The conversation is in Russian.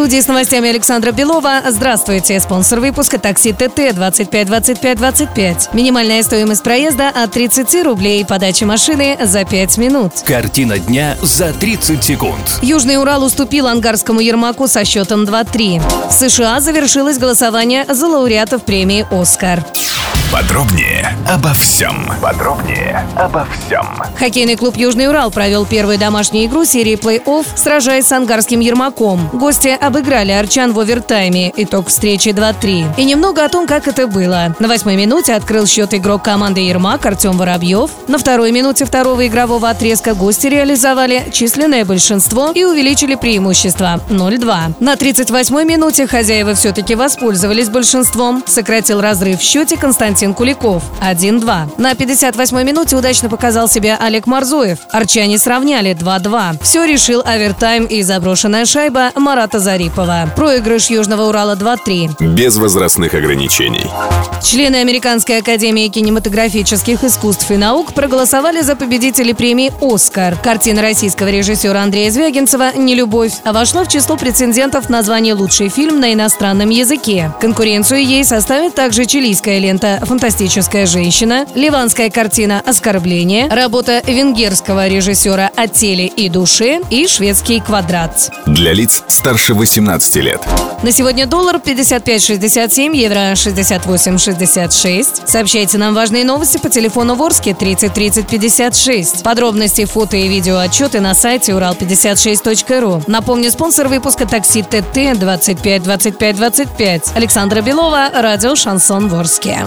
Студии с новостями Александра Белова. Здравствуйте. Спонсор выпуска такси ТТ 25 25 25. Минимальная стоимость проезда от 30 рублей. Подача машины за 5 минут. Картина дня за 30 секунд. Южный Урал уступил ангарскому Ермаку со счетом 2-3. В США завершилось голосование за лауреатов премии «Оскар». Подробнее обо всем. Подробнее обо всем. Хоккейный клуб «Южный Урал» провел первую домашнюю игру серии плей-офф, сражаясь с ангарским Ермаком. Гости обыграли арчан в овертайме. Итог встречи 2-3. И немного о том, как это было. На восьмой минуте открыл счет игрок команды Ермак Артем Воробьев. На второй минуте второго игрового отрезка гости реализовали численное большинство и увеличили преимущество 0-2. На 38-й минуте хозяева все-таки воспользовались большинством. Сократил разрыв в счете Константин Куликов 1-2. На 58-й минуте удачно показал себя Олег Марзоев. Арчане сравняли 2-2. Все решил овертайм и заброшенная шайба Марата Зарипова. Проигрыш Южного Урала 2-3. Без возрастных ограничений. Члены Американской академии кинематографических искусств и наук проголосовали за победителей премии «Оскар». Картина российского режиссера Андрея Звягинцева «Нелюбовь» вошла в число претендентов на звание «Лучший фильм на иностранном языке». Конкуренцию ей составит также чилийская лента «Фантастическая женщина», ливанская картина «Оскорбление», работа венгерского режиссера «О теле и душе» и «Шведский квадрат». Для лиц старше 18 лет. На сегодня доллар 55.67, евро 68.66. Сообщайте нам важные новости по телефону Ворске 30 30 56. Подробности, фото и видео отчеты на сайте урал56.ру. Напомню, спонсор выпуска такси ТТ 25 25 25. Александра Белова, радио «Шансон Ворске».